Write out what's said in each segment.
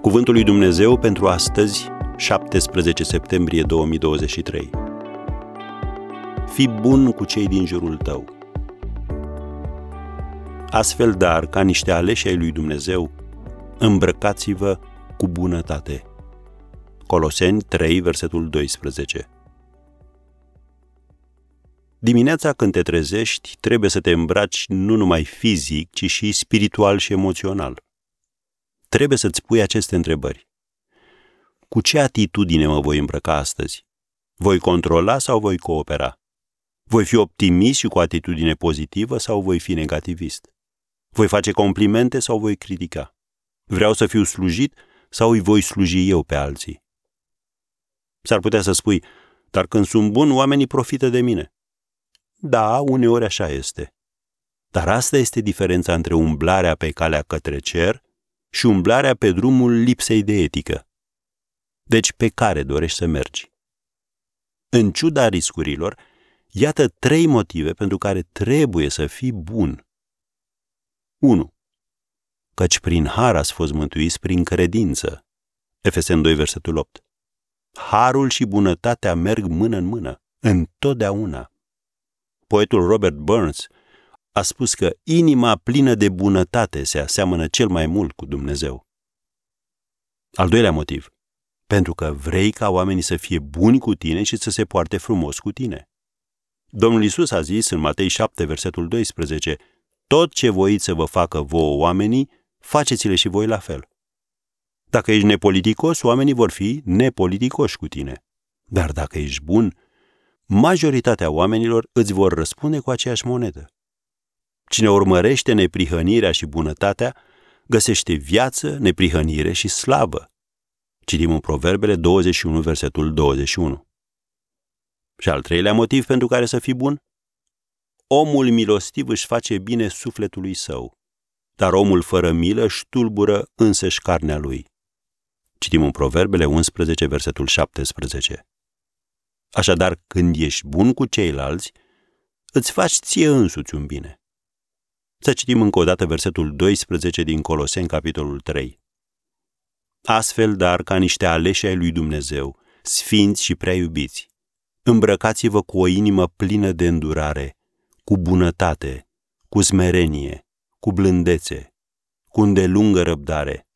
Cuvântul lui Dumnezeu pentru astăzi, 17 septembrie 2023. Fii bun cu cei din jurul tău. Astfel, dar, ca niște aleși ai lui Dumnezeu, îmbrăcați-vă cu bunătate. Coloseni 3, versetul 12. Dimineața când te trezești, trebuie să te îmbraci nu numai fizic, ci și spiritual și emoțional. Trebuie să-ți pui aceste întrebări. Cu ce atitudine mă voi îmbrăca astăzi? Voi controla sau voi coopera? Voi fi optimist și cu atitudine pozitivă sau voi fi negativist? Voi face complimente sau voi critica? Vreau să fiu slujit sau îi voi sluji eu pe alții? S-ar putea să spui, dar când sunt bun, oamenii profită de mine. Da, uneori așa este. Dar asta este diferența între umblarea pe calea către cer și umblarea pe drumul lipsei de etică. Deci pe care dorești să mergi? În ciuda riscurilor, iată trei motive pentru care trebuie să fii bun. 1. Căci prin har ați fost mântuiți prin credință. Efesen 2, versetul 8. Harul și bunătatea merg mână în mână, întotdeauna. Poetul Robert Burns a spus că inima plină de bunătate se aseamănă cel mai mult cu Dumnezeu. Al doilea motiv. Pentru că vrei ca oamenii să fie buni cu tine și să se poarte frumos cu tine. Domnul Isus a zis în Matei 7, versetul 12, Tot ce voiți să vă facă vouă oamenii, faceți-le și voi la fel. Dacă ești nepoliticos, oamenii vor fi nepoliticoși cu tine. Dar dacă ești bun, majoritatea oamenilor îți vor răspunde cu aceeași monedă. Cine urmărește neprihănirea și bunătatea, găsește viață, neprihănire și slavă. Citim în Proverbele 21, versetul 21. Și al treilea motiv pentru care să fii bun? Omul milostiv își face bine sufletului său, dar omul fără milă își ștulbură însăși carnea lui. Citim în Proverbele 11, versetul 17. Așadar, când ești bun cu ceilalți, îți faci ție însuți un bine. Să citim încă o dată versetul 12 din Coloseni, capitolul 3. Astfel, dar, ca niște aleși ai lui Dumnezeu, sfinți și prea iubiți, îmbrăcați-vă cu o inimă plină de îndurare, cu bunătate, cu smerenie, cu blândețe, cu îndelungă răbdare.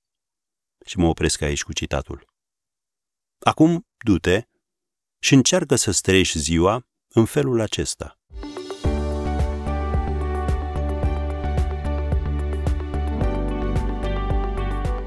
Și mă opresc aici cu citatul. Acum, du-te și încearcă să strești ziua în felul acesta.